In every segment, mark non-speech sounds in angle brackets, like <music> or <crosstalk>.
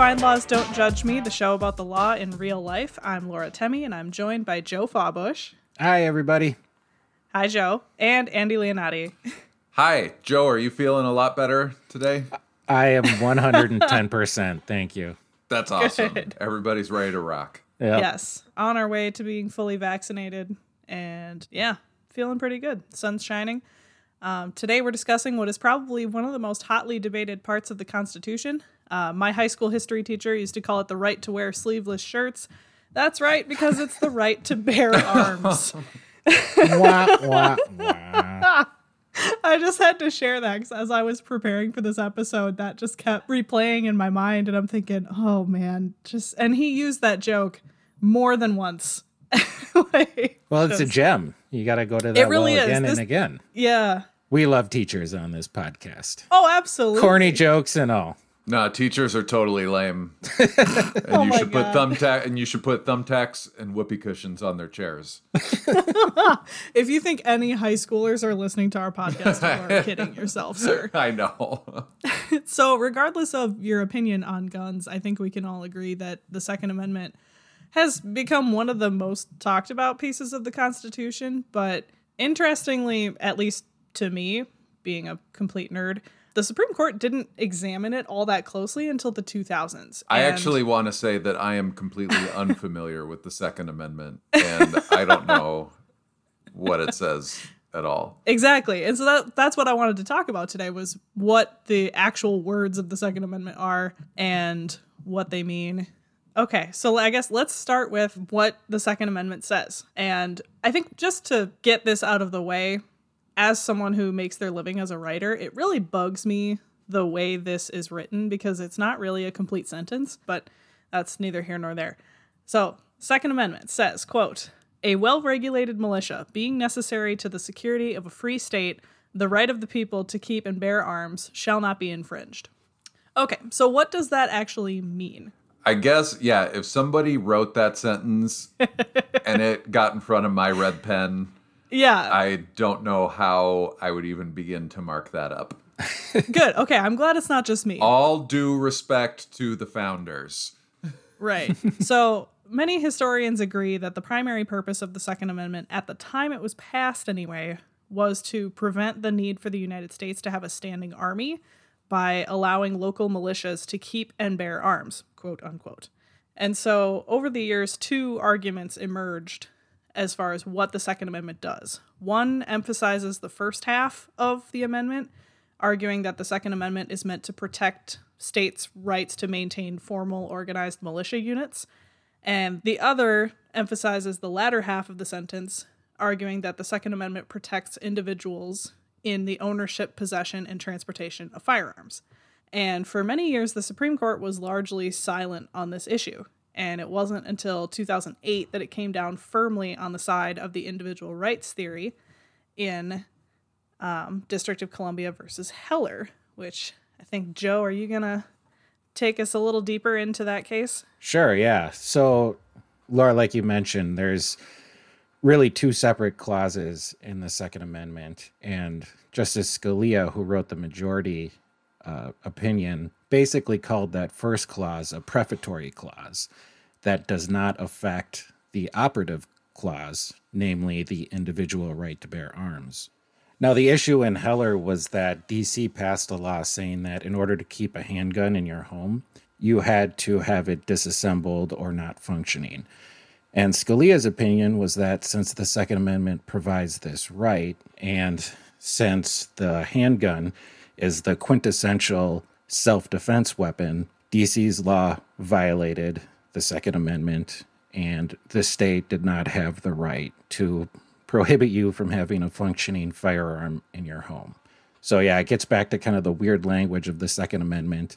FindLaw's Don't Judge Me, the show about the law in real life. I'm Laura Temme, and I'm joined by Joe Fawbush. Hi, everybody. Hi, Joe. And Andy Leonatti. Hi, Joe. Are you feeling a lot better today? I am 110%. <laughs> Thank you. That's awesome. Good. Everybody's ready to rock. Yep. Yes, on our way to being fully vaccinated. And yeah, feeling pretty good. Sun's shining. Um, today, we're discussing what is probably one of the most hotly debated parts of the Constitution. Uh, my high school history teacher used to call it the right to wear sleeveless shirts. That's right, because it's the right to bear <laughs> arms. Wah, wah, wah. I just had to share that because as I was preparing for this episode, that just kept replaying in my mind, and I'm thinking, oh man, just and he used that joke more than once. <laughs> Like, Well, it's a gem. You got to go to that really well is. again This- and again. yeah. We love teachers on this podcast. Oh, absolutely. Corny jokes and all. No, teachers are totally lame. <laughs> and Oh you should God. put thumbtack and you should put thumbtacks and whoopee cushions on their chairs. <laughs> If you think any high schoolers are listening to our podcast, you are <laughs> kidding yourself, sir. I know. So, regardless of your opinion on guns, I think we can all agree that the Second Amendment has become one of the most talked about pieces of the Constitution. But interestingly, at least to me, being a complete nerd, the Supreme Court didn't examine it all that closely until the 2000s. I actually want to say that I am completely <laughs> unfamiliar with the Second Amendment and I don't know what it says at all. Exactly. And so that that's what I wanted to talk about today was what the actual words of the Second Amendment are and what they mean. Okay, so I guess let's start with what the Second Amendment says. And I think just to get this out of the way, as someone who makes their living as a writer, it really bugs me the way this is written because it's not really a complete sentence, but that's neither here nor there. So, Second Amendment says, quote, a well-regulated militia being necessary to the security of a free state, the right of the people to keep and bear arms shall not be infringed. Okay, so what does that actually mean? I guess, yeah, if somebody wrote that sentence <laughs> and it got in front of my red pen, Yeah, I don't know how I would even begin to mark that up. <laughs> good. Okay, I'm glad it's not just me. All due respect to the founders. Right. <laughs> so many historians agree that the primary purpose of the Second Amendment, at the time it was passed anyway, was to prevent the need for the United States to have a standing army by allowing local militias to keep and bear arms, quote unquote. And so over the years, two arguments emerged as far as what the Second Amendment does. One emphasizes the first half of the amendment, arguing that the Second Amendment is meant to protect states' rights to maintain formal organized militia units. And the other emphasizes the latter half of the sentence, arguing that the Second Amendment protects individuals in the ownership, possession, and transportation of firearms. And for many years, the Supreme Court was largely silent on this issue. And it wasn't until 2008 that it came down firmly on the side of the individual rights theory in um, District of Columbia versus Heller, which I think, Joe, are you going to take us a little deeper into that case? Sure, yeah. So, Laura, like you mentioned, there's really two separate clauses in the Second Amendment. And Justice Scalia, who wrote the majority uh, opinion, basically called that first clause a prefatory clause that does not affect the operative clause, namely the individual right to bear arms. Now, the issue in Heller was that DC passed a law saying that in order to keep a handgun in your home, you had to have it disassembled or not functioning. And Scalia's opinion was that since the Second Amendment provides this right, and since the handgun is the quintessential self defense weapon, DC's law violated the Second Amendment, and the state did not have the right to prohibit you from having a functioning firearm in your home. So, yeah, it gets back to kind of the weird language of the Second Amendment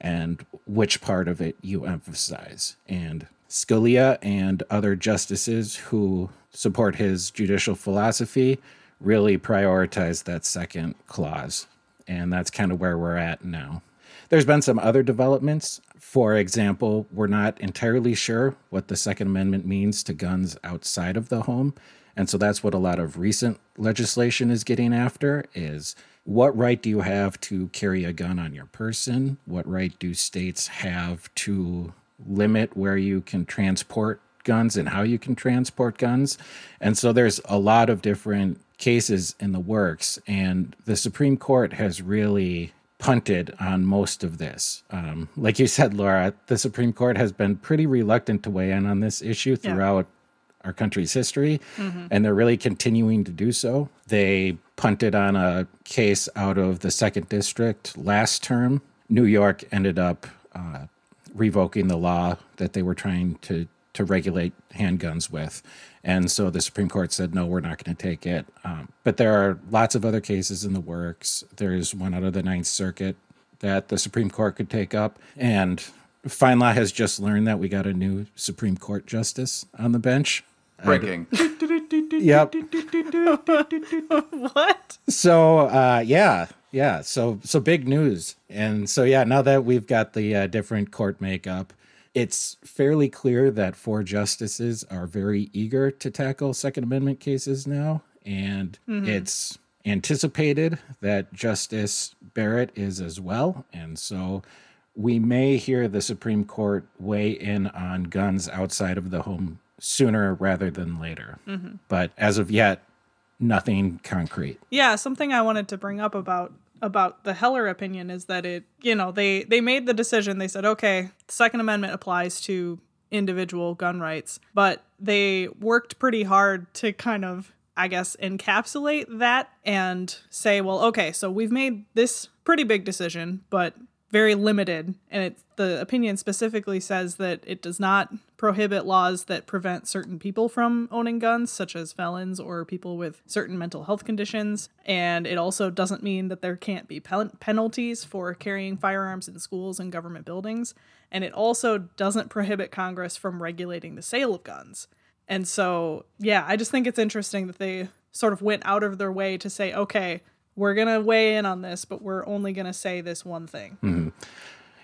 and which part of it you emphasize. And Scalia and other justices who support his judicial philosophy really prioritize that second clause. And that's kind of where we're at now. there's been some other developments. For example, we're not entirely sure what the Second Amendment means to guns outside of the home. And so that's what a lot of recent legislation is getting after is what right do you have to carry a gun on your person? What right do states have to limit where you can transport guns and how you can transport guns? And so there's a lot of different cases in the works, and the Supreme Court has really punted on most of this. Um, like you said, Laura, the Supreme Court has been pretty reluctant to weigh in on this issue throughout our country's history, and they're really continuing to do so. They punted on a case out of the second district last term. New York ended up uh, revoking the law that they were trying to to regulate handguns with, and so the Supreme Court said no, we're not going to take it. Um, but there are lots of other cases in the works. There's one out of the Ninth Circuit that the Supreme Court could take up, and FindLaw has just learned that we got a new Supreme Court justice on the bench. Breaking. <laughs> Yep. <laughs> what? So uh, yeah, yeah. So so big news, and so yeah. Now that we've got the uh, different court makeup, it's fairly clear that four justices are very eager to tackle Second Amendment cases now, and mm-hmm. it's anticipated that Justice Barrett is as well, and so. We may hear the Supreme Court weigh in on guns outside of the home sooner rather than later. Mm-hmm. But as of yet, nothing concrete. Yeah, something I wanted to bring up about about the Heller opinion is that it, you know, they they made the decision. They said, okay, the Second Amendment applies to individual gun rights, but they worked pretty hard to kind of, I guess, encapsulate that and say, well, okay, so we've made this pretty big decision, but very limited and it the opinion specifically says that it does not prohibit laws that prevent certain people from owning guns such as felons or people with certain mental health conditions. And it also doesn't mean that there can't be pen- penalties for carrying firearms in schools and government buildings. And it also doesn't prohibit congress from regulating the sale of guns. And so yeah i just think it's interesting that they sort of went out of their way to say okay we're going to weigh in on this, but we're only going to say this one thing.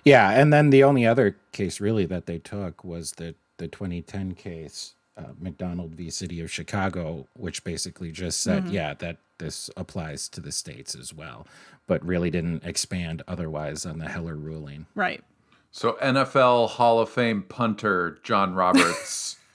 Yeah, and then the only other case really that they took was the the 2010 case, uh, McDonald v. City of Chicago, which basically just said, yeah, that this applies to the states as well, but really didn't expand otherwise on the Heller ruling. Right. So NFL Hall of Fame punter John Roberts <laughs>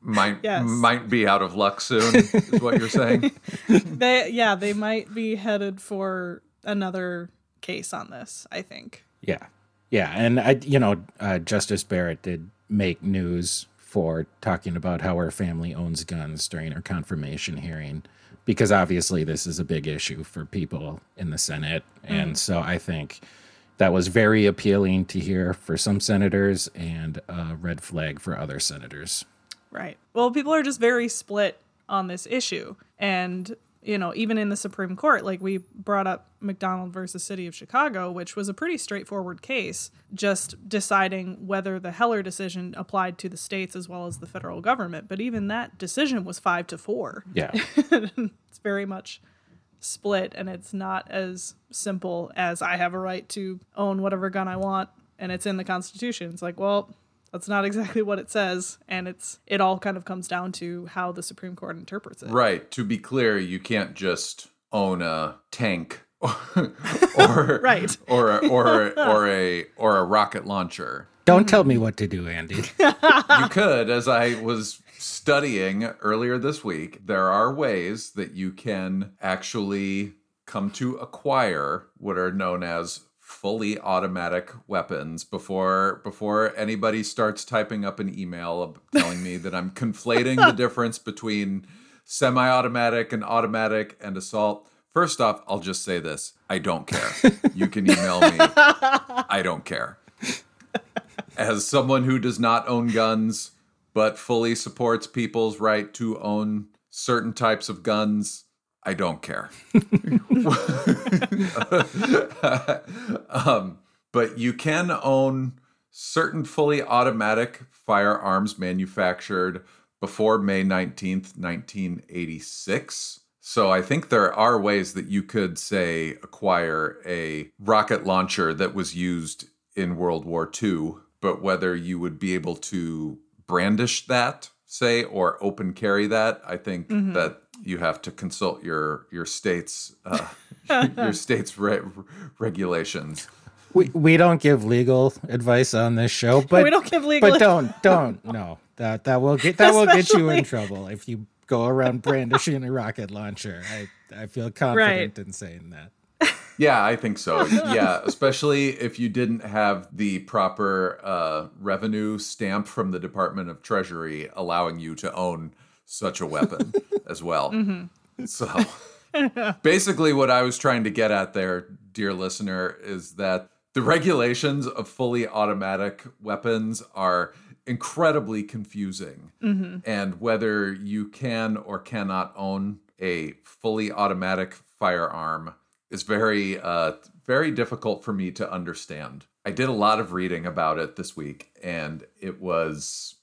might Yes. might be out of luck soon. Is what you're saying? <laughs> They yeah, they might be headed for another case on this, I think. Yeah, yeah, and I, you know, uh, Justice Barrett did make news for talking about how her family owns guns during her confirmation hearing, because obviously this is a big issue for people in the Senate, and so I think that was very appealing to hear for some senators and a red flag for other senators. Right. Well, people are just very split on this issue. And, you know, even in the Supreme Court, like we brought up McDonald versus City of Chicago, which was a pretty straightforward case, just deciding whether the Heller decision applied to the states as well as the federal government. But even that decision was five to four. Yeah, <laughs> it's very much split and it's not as simple as I have a right to own whatever gun I want and it's in the constitution. It's like, well, that's not exactly what it says and it's it all kind of comes down to how the Supreme Court interprets it. Right. To be clear, you can't just own a tank <laughs> or Right. or a, or a, <laughs> or a or a rocket launcher. don't tell me what to do, Andy. <laughs> You could, as I was studying earlier this week, there are ways that you can actually come to acquire what are known as fully automatic weapons before before anybody starts typing up an email telling me that I'm conflating the <laughs> difference between semi-automatic and automatic and assault. First off, I'll just say this. I don't care. You can email me. <laughs> I don't care as someone who does not own guns but fully supports people's right to own certain types of guns, I don't care. <laughs> <laughs> um, but you can own certain fully automatic firearms manufactured before May 19th, 1986. So I think there are ways that you could say acquire a rocket launcher that was used in World War II, but whether you would be able to brandish that, say, or open carry that, I think that you have to consult your your state's uh, <laughs> your state's re- regulations. We we don't give legal advice on this show, but we don't give legal But don't don't no that that will get that will get you in trouble if you go around brandishing a rocket launcher. I I feel confident in saying that. Yeah, I think so. <laughs> Yeah, especially if you didn't have the proper uh, revenue stamp from the Department of Treasury allowing you to own such a weapon <laughs> as well. So basically, what I was trying to get at there, dear listener, is that the regulations of fully automatic weapons are incredibly confusing. And whether you can or cannot own a fully automatic firearm is very uh very difficult for me to understand. I did a lot of reading about it this week and it was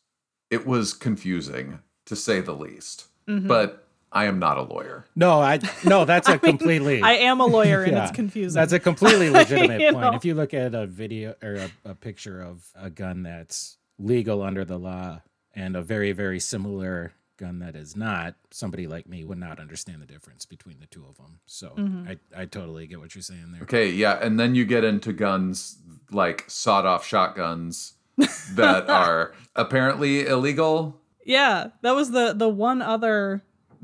it was confusing to say the least. But I am not a lawyer. No, I no, that's a <laughs> completely I am a lawyer and Yeah, it's confusing. That's a completely legitimate <laughs> point. know. If you look at a video or a, a picture of a gun that's legal under the law and a very, very similar gun that is not, somebody like me would not understand the difference between the two of them. So Mm-hmm. I, I totally get what you're saying there. Okay, yeah, and then you get into guns like sawed-off shotguns that <laughs> are apparently illegal. Yeah, that was the the one other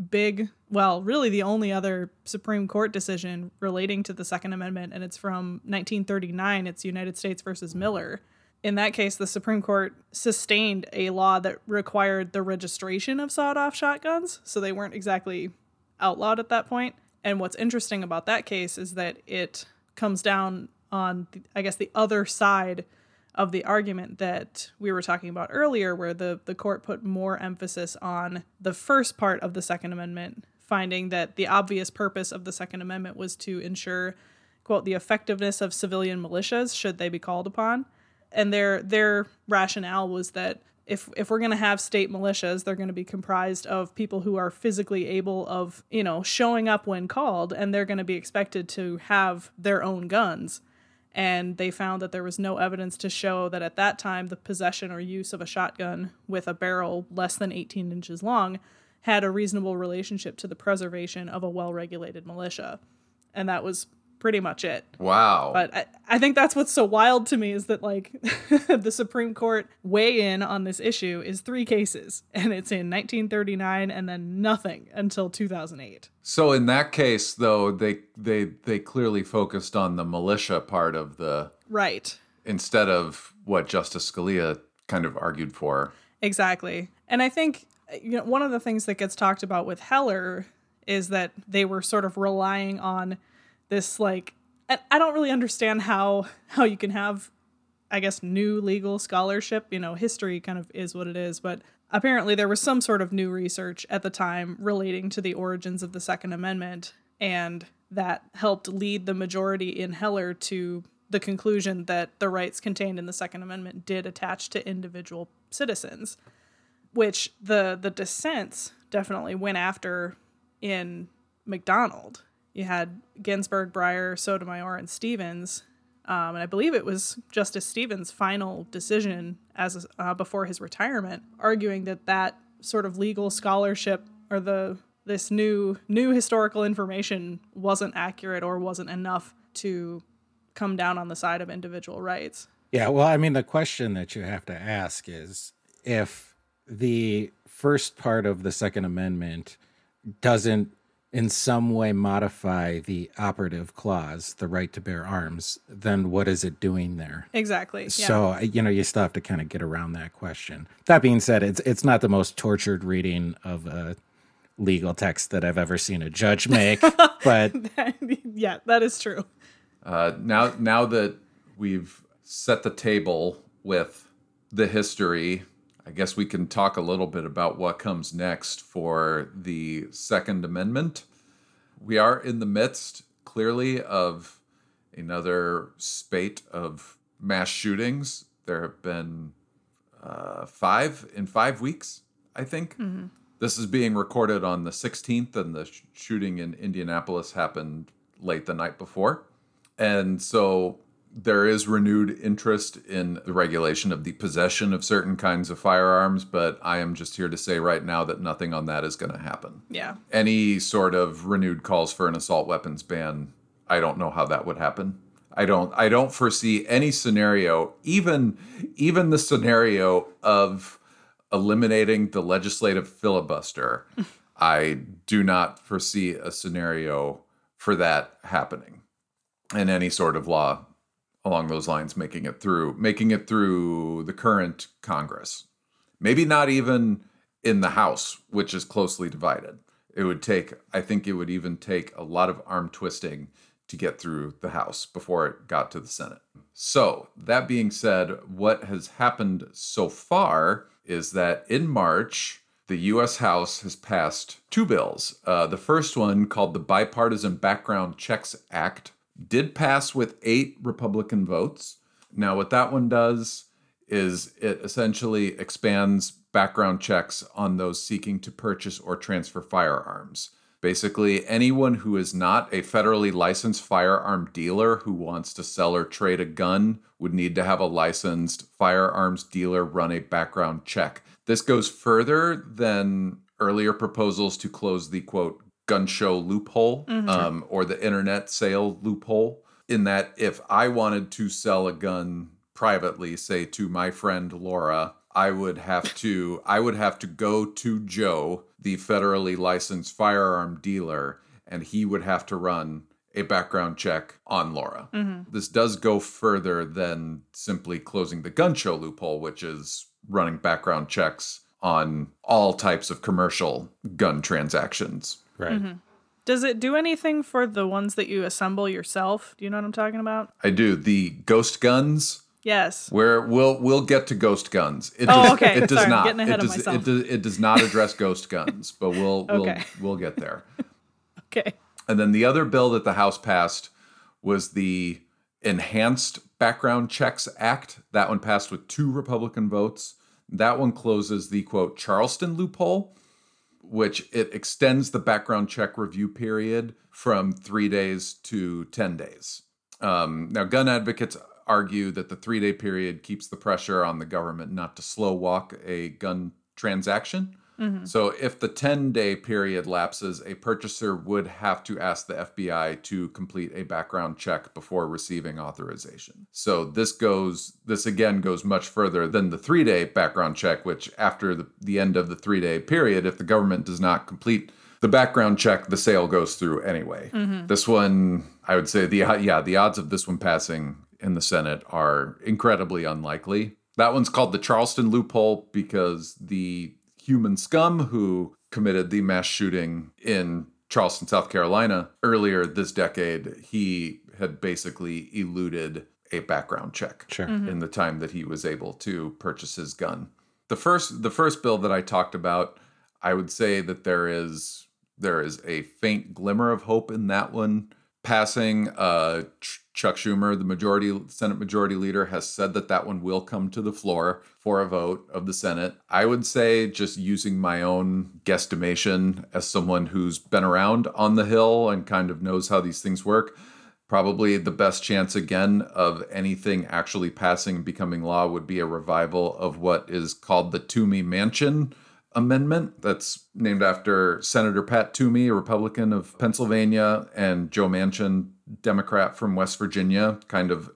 big, well, really the only other Supreme Court decision relating to the Second Amendment, and it's from 1939. It's United States versus Miller. In that case, the Supreme Court sustained a law that required the registration of sawed-off shotguns, so they weren't exactly outlawed at that point. And what's interesting about that case is that it comes down on, the, I guess, the other side of the argument that we were talking about earlier, where the, the court put more emphasis on the first part of the Second Amendment, finding that the obvious purpose of the Second Amendment was to ensure, quote, the effectiveness of civilian militias should they be called upon. And their their rationale was that if if we're going to have state militias, they're going to be comprised of people who are physically able of, you know, showing up when called and they're going to be expected to have their own guns and they found that there was no evidence to show that at that time the possession or use of a shotgun with a barrel less than 18 inches long had a reasonable relationship to the preservation of a well regulated militia. And that was pretty much it. Wow. But I, I think that's what's so wild to me is that, like, <laughs> the Supreme Court weigh in on this issue is three cases, and it's in 1939 and then nothing until 2008. So in that case, though, they they they clearly focused on the militia part of the Right. instead of what Justice Scalia kind of argued for. Exactly. And I think you know one of the things that gets talked about with Heller is that they were sort of relying on this like I don't really understand how how you can have I guess new legal scholarship, you know, history kind of is what it is, but apparently there was some sort of new research at the time relating to the origins of the second amendment and that helped lead the majority in Heller to the conclusion that the rights contained in the second amendment did attach to individual citizens which the the dissents definitely went after in McDonald. You had Ginsburg, Breyer, Sotomayor, and Stevens, um, and I believe it was Justice Stevens' final decision as uh, before his retirement, arguing that that sort of legal scholarship or the this new new historical information wasn't accurate or wasn't enough to come down on the side of individual rights. Yeah, well, I mean, the question that you have to ask is if the first part of the Second Amendment doesn't in some way modify the operative clause, the right to bear arms, then what is it doing there? Exactly. Yeah. So you know, you still have to kind of get around that question. That being said, it's it's not the most tortured reading of a legal text that I've ever seen a judge make, <laughs> but <laughs> yeah, that is true. Uh, now, now that we've set the table with the history, I guess we can talk a little bit about what comes next for the Second Amendment. We are in the midst, clearly, of another spate of mass shootings. There have been uh, five in five weeks, I think. This is being recorded on the 16th, and the sh- shooting in Indianapolis happened late the night before. And so there is renewed interest in the regulation of the possession of certain kinds of firearms, but I am just here to say right now that nothing on that is going to happen. Yeah. Any sort of renewed calls for an assault weapons ban, I don't know how that would happen. I don't I don't foresee any scenario, even even the scenario of eliminating the legislative filibuster. <laughs> I do not foresee a scenario for that happening and any sort of law along those lines making it through making it through the current congress maybe not even in the house which is closely divided it would take i think it would even take a lot of arm twisting to get through the house before it got to the senate so that being said what has happened so far is that in march the U.S. House has passed two bills. Uh, the first one, called the Bipartisan Background Checks Act, did pass with eight Republican votes. Now, what that one does is it essentially expands background checks on those seeking to purchase or transfer firearms. Basically, anyone who is not a federally licensed firearm dealer who wants to sell or trade a gun would need to have a licensed firearms dealer run a background check. This goes further than earlier proposals to close the quote gun show loophole um, or the internet sale loophole. In that, if I wanted to sell a gun privately, say to my friend Laura, I would have <laughs> to I would have to go to Joe, the federally licensed firearm dealer, and he would have to run a background check on Laura. This does go further than simply closing the gun show loophole, which is running background checks on all types of commercial gun transactions. Right. Mm-hmm. Does it do anything for the ones that you assemble yourself? Do you know what I'm talking about? I do the ghost guns. Yes. Where we'll we'll get to ghost guns. It Oh, does, okay. It does Sorry, I'm not. getting ahead it of does, myself. It does, it does not address ghost guns, but we'll <laughs> Okay. we'll we'll get there. <laughs> Okay. And then the other bill that the House passed was the Enhanced Background Checks Act. That one passed with two Republican votes. That one closes the quote Charleston loophole, which it extends the background check review period from three days to 10 days. Um, now, gun advocates argue that the three day period keeps the pressure on the government not to slow walk a gun transaction. Mm-hmm. So, if the 10 day period lapses, a purchaser would have to ask the FBI to complete a background check before receiving authorization. So, this goes, this again goes much further than the three day background check, which after the, the end of the three day period, if the government does not complete the background check, the sale goes through anyway. Mm-hmm. This one, I would say, the yeah, the odds of this one passing in the Senate are incredibly unlikely. That one's called the Charleston loophole because the human scum who committed the mass shooting in Charleston, South Carolina earlier this decade, he had basically eluded a background check Sure. Mm-hmm. in the time that he was able to purchase his gun. The first the first bill that I talked about, I would say that there is there is a faint glimmer of hope in that one passing. Uh, Ch- Chuck Schumer, the majority Senate Majority Leader, has said that that one will come to the floor for a vote of the Senate. I would say, just using my own guesstimation as someone who's been around on the Hill and kind of knows how these things work, probably the best chance again of anything actually passing and becoming law would be a revival of what is called the Toomey Manchin Amendment. That's named after Senator Pat Toomey, a Republican of Pennsylvania, and Joe Manchin, Democrat from West Virginia. Kind of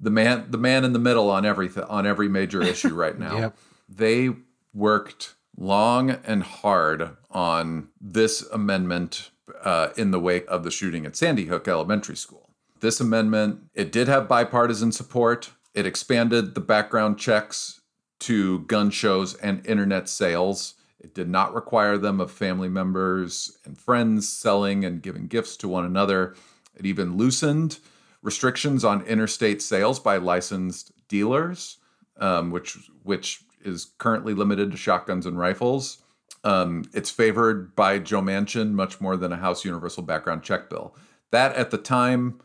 the man, the man in the middle on everything, on every major <laughs> issue right now. Yep. They worked long and hard on this amendment uh, in the wake of the shooting at Sandy Hook Elementary School. This amendment, it did have bipartisan support. It expanded the background checks to gun shows and internet sales. It did not require them of family members and friends selling and giving gifts to one another. It even loosened restrictions on interstate sales by licensed dealers, um, which which is currently limited to shotguns and rifles. Um, it's favored by Joe Manchin much more than a House Universal Background Check bill. That at the time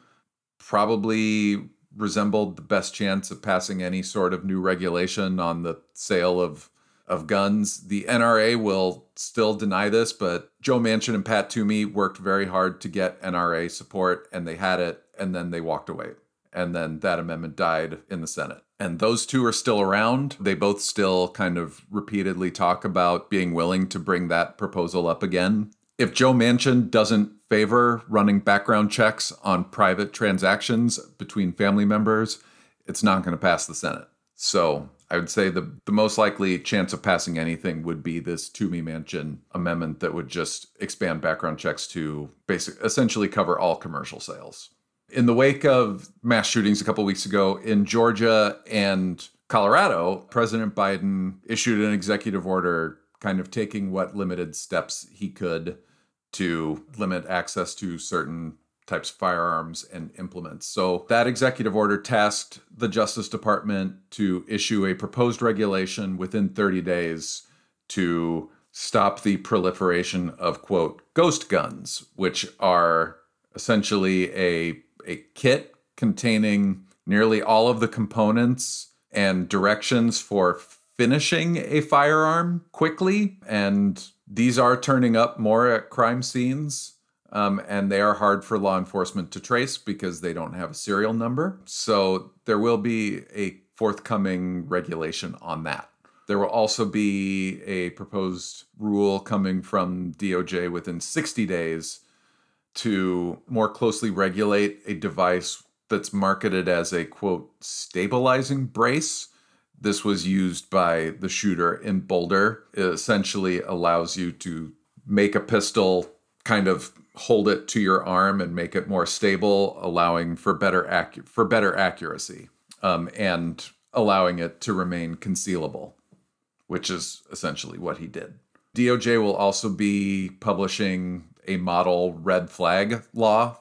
probably resembled the best chance of passing any sort of new regulation on the sale of of guns. The NRA will still deny this, but Joe Manchin and Pat Toomey worked very hard to get NRA support, and they had it, and then they walked away. And then that amendment died in the Senate. And those two are still around. They both still kind of repeatedly talk about being willing to bring that proposal up again. If Joe Manchin doesn't favor running background checks on private transactions between family members, it's not going to pass the Senate. So I would say the, the most likely chance of passing anything would be this Toomey Manchin amendment that would just expand background checks to basic essentially cover all commercial sales. In the wake of mass shootings a couple weeks ago in Georgia and Colorado, President Biden issued an executive order kind of taking what limited steps he could to limit access to certain types of firearms and implements. So that executive order tasked the Justice Department to issue a proposed regulation within 30 days to stop the proliferation of quote ghost guns, which are essentially a a kit containing nearly all of the components and directions for finishing a firearm quickly and these are turning up more at crime scenes, um, and they are hard for law enforcement to trace because they don't have a serial number. So there will be a forthcoming regulation on that. There will also be a proposed rule coming from DOJ within 60 days to more closely regulate a device that's marketed as a quote stabilizing brace this was used by the shooter in Boulder. It essentially allows you to make a pistol kind of hold it to your arm and make it more stable, allowing for better acu- for better accuracy, um, and allowing it to remain concealable, which is essentially what he did. DOJ will also be publishing a model red flag law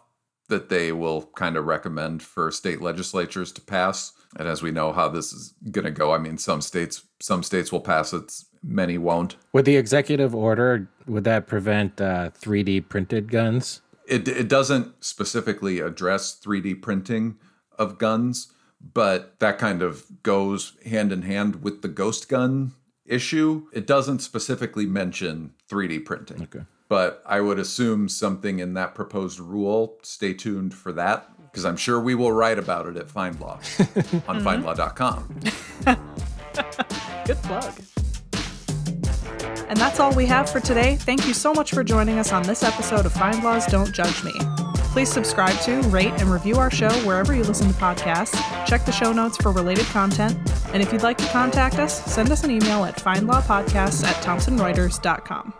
that they will kind of recommend for state legislatures to pass. And as we know how this is going to go, I mean, some states some states will pass it, many won't. Would the executive order would that prevent uh, 3D printed guns? It it doesn't specifically address 3D printing of guns, but that kind of goes hand in hand with the ghost gun issue. It doesn't specifically mention 3D printing. Okay but I would assume something in that proposed rule. Stay tuned for that because I'm sure we will write about it at FindLaw <laughs> on mm-hmm. findlaw.com. <laughs> Good plug. And that's all we have for today. Thank you so much for joining us on this episode of FindLaw's Don't Judge Me. Please subscribe to, rate, and review our show wherever you listen to podcasts. Check the show notes for related content. And if you'd like to contact us, send us an email at findlawpodcasts at thomsonreuters.com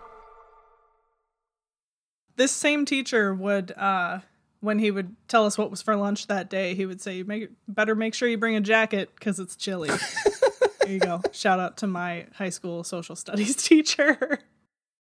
this same teacher would uh when he would tell us what was for lunch that day, he would say, "Make better make sure you bring a jacket because it's chilly." <laughs> there you go. Shout out to my high school social studies <laughs> teacher.